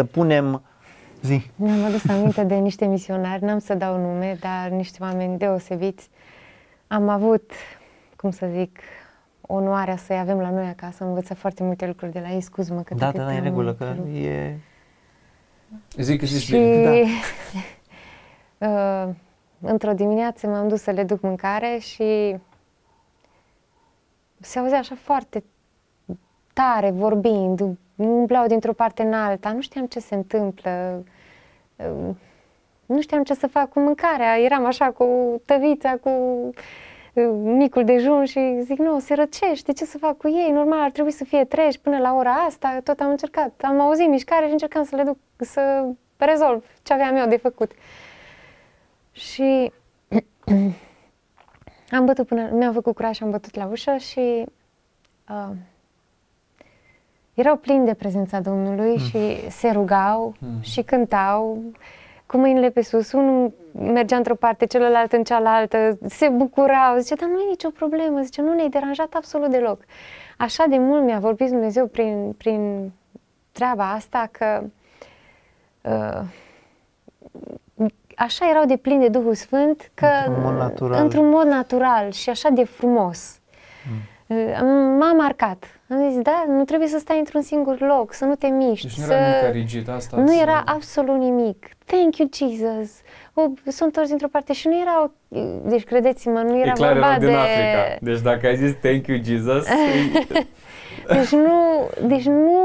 să punem zi. Mi-am adus aminte de niște misionari, n-am să dau nume, dar niște oameni deosebiți. Am avut, cum să zic, onoarea să-i avem la noi acasă, am învățat foarte multe lucruri de la ei, scuz-mă că Da, da, da, e în regulă, că e... Zic că zici și bine. da. uh, într-o dimineață m-am dus să le duc mâncare și se auzea așa foarte tare vorbind, umblau dintr-o parte în alta, nu știam ce se întâmplă, uh, nu știam ce să fac cu mâncarea, eram așa cu tăvița, cu uh, micul dejun și zic, nu, se răcește, ce să fac cu ei, normal, ar trebui să fie treji până la ora asta, tot am încercat, am auzit mișcare și încercam să le duc, să rezolv ce aveam eu de făcut. Și am bătut până, mi-am făcut curaj și am bătut la ușă și uh, erau plini de prezența Domnului mm. și se rugau mm. și cântau cu mâinile pe sus. Unul mergea într-o parte, celălalt în cealaltă, se bucurau, zice, dar nu e nicio problemă, zice, nu ne-ai deranjat absolut deloc. Așa de mult mi-a vorbit Dumnezeu prin, prin treaba asta că uh, așa erau de plini de Duhul Sfânt că Într-un mod natural. într-un mod natural și așa de frumos. Mm. M-a marcat. Am zis, da, nu trebuie să stai într-un singur loc, să nu te miști. Deci nu să... era nimic rigid, asta Nu ați- era absolut nimic. Thank you, Jesus. O, sunt întors dintr-o parte și nu erau, deci credeți-mă, nu era e clar, vorba era din de... Africa. Deci dacă ai zis thank you, Jesus, Deci nu, deci nu,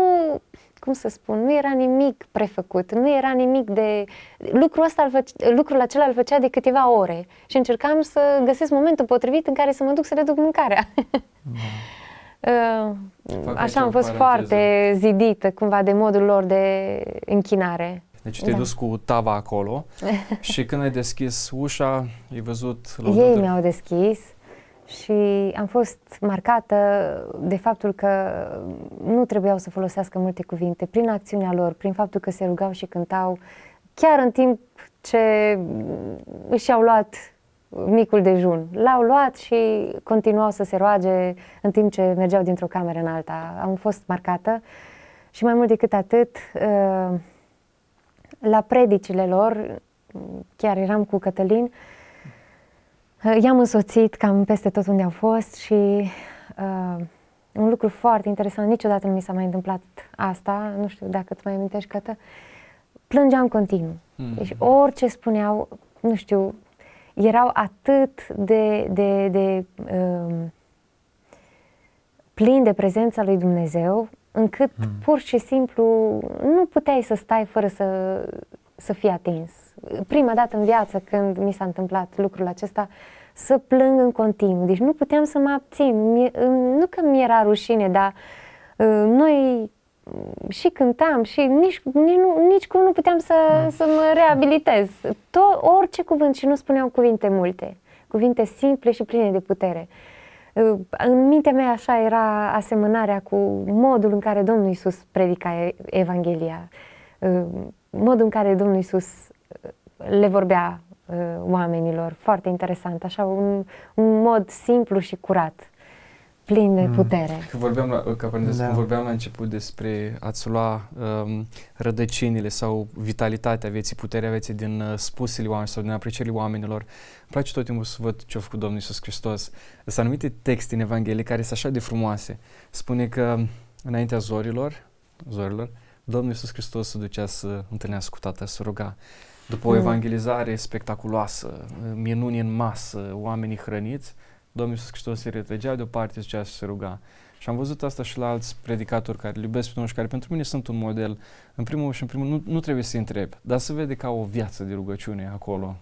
cum să spun, nu era nimic prefăcut, nu era nimic de... Lucrul, ăsta îl făce, lucrul acela îl făcea de câteva ore și încercam să găsesc momentul potrivit în care să mă duc să le duc mâncarea. Uh, Fac aici Așa am o fost paranteză. foarte zidită cumva de modul lor de închinare. Deci te-ai Da. dus cu tava acolo și când ai deschis ușa, ai văzut Ei lăudator- mi-au deschis și am fost marcată de faptul că nu trebuiau să folosească multe cuvinte prin acțiunea lor, prin faptul că se rugau și cântau, chiar în timp ce își au luat micul dejun. L-au luat și continuau să se roage în timp ce mergeau dintr-o cameră în alta. Am fost marcată și mai mult decât atât, uh, la predicile lor, chiar eram cu Cătălin, Uh, I-am însoțit cam peste tot unde au fost și uh, un lucru foarte interesant, niciodată nu mi s-a mai întâmplat asta, nu știu dacă îți mai amintești, Cătă, plângeam continuu. Mm. Deci orice spuneau, nu știu, erau atât de, de, de um, plini de prezența lui Dumnezeu, încât Mm. pur și simplu nu puteai să stai fără să, să fii atins. Prima dată în viață când mi s-a întâmplat lucrul acesta, să plâng în continuu. Deci nu puteam să mă abțin. Mie, nu că mi era rușine, dar uh, noi și cântam și nici, nici, nu, nici cum nu puteam să, să mă reabilitez. Tot, orice cuvânt și nu spuneau cuvinte multe. Cuvinte simple și pline de putere. Uh, În mintea mea așa era asemănarea cu modul în care Domnul Isus predica e- Evanghelia, uh, modul în care Domnul Isus uh, le vorbea uh, oamenilor, foarte interesant, așa un, un mod simplu și curat, plin de Mm. putere. Că vorbeam la, ca paranteză, Da. când vorbeam la început despre a-ți lua um, rădăcinile sau vitalitatea vieții, puterea vieții din uh, spusele oamenilor sau din aprecierile oamenilor, îmi place tot timpul să văd ce a făcut Domnul Iisus Hristos. Sunt anumite texte în Evanghelie care sunt așa de frumoase. Spune că înaintea zorilor, zorilor, Domnul Iisus Hristos se ducea să întâlnească cu Tatăl, să ruga. După o Mm. evangelizare spectaculoasă, minuni în masă, oamenii hrăniți, Domnul Iisus Hristos se retrăgea deoparte, zicea să se ruga. Și am văzut asta și la alți predicatori care îl iubesc pe Domnul și care pentru mine sunt un model. În primul și în primul nu, nu trebuie să-i întreb, dar să vede că au o viață de rugăciune acolo.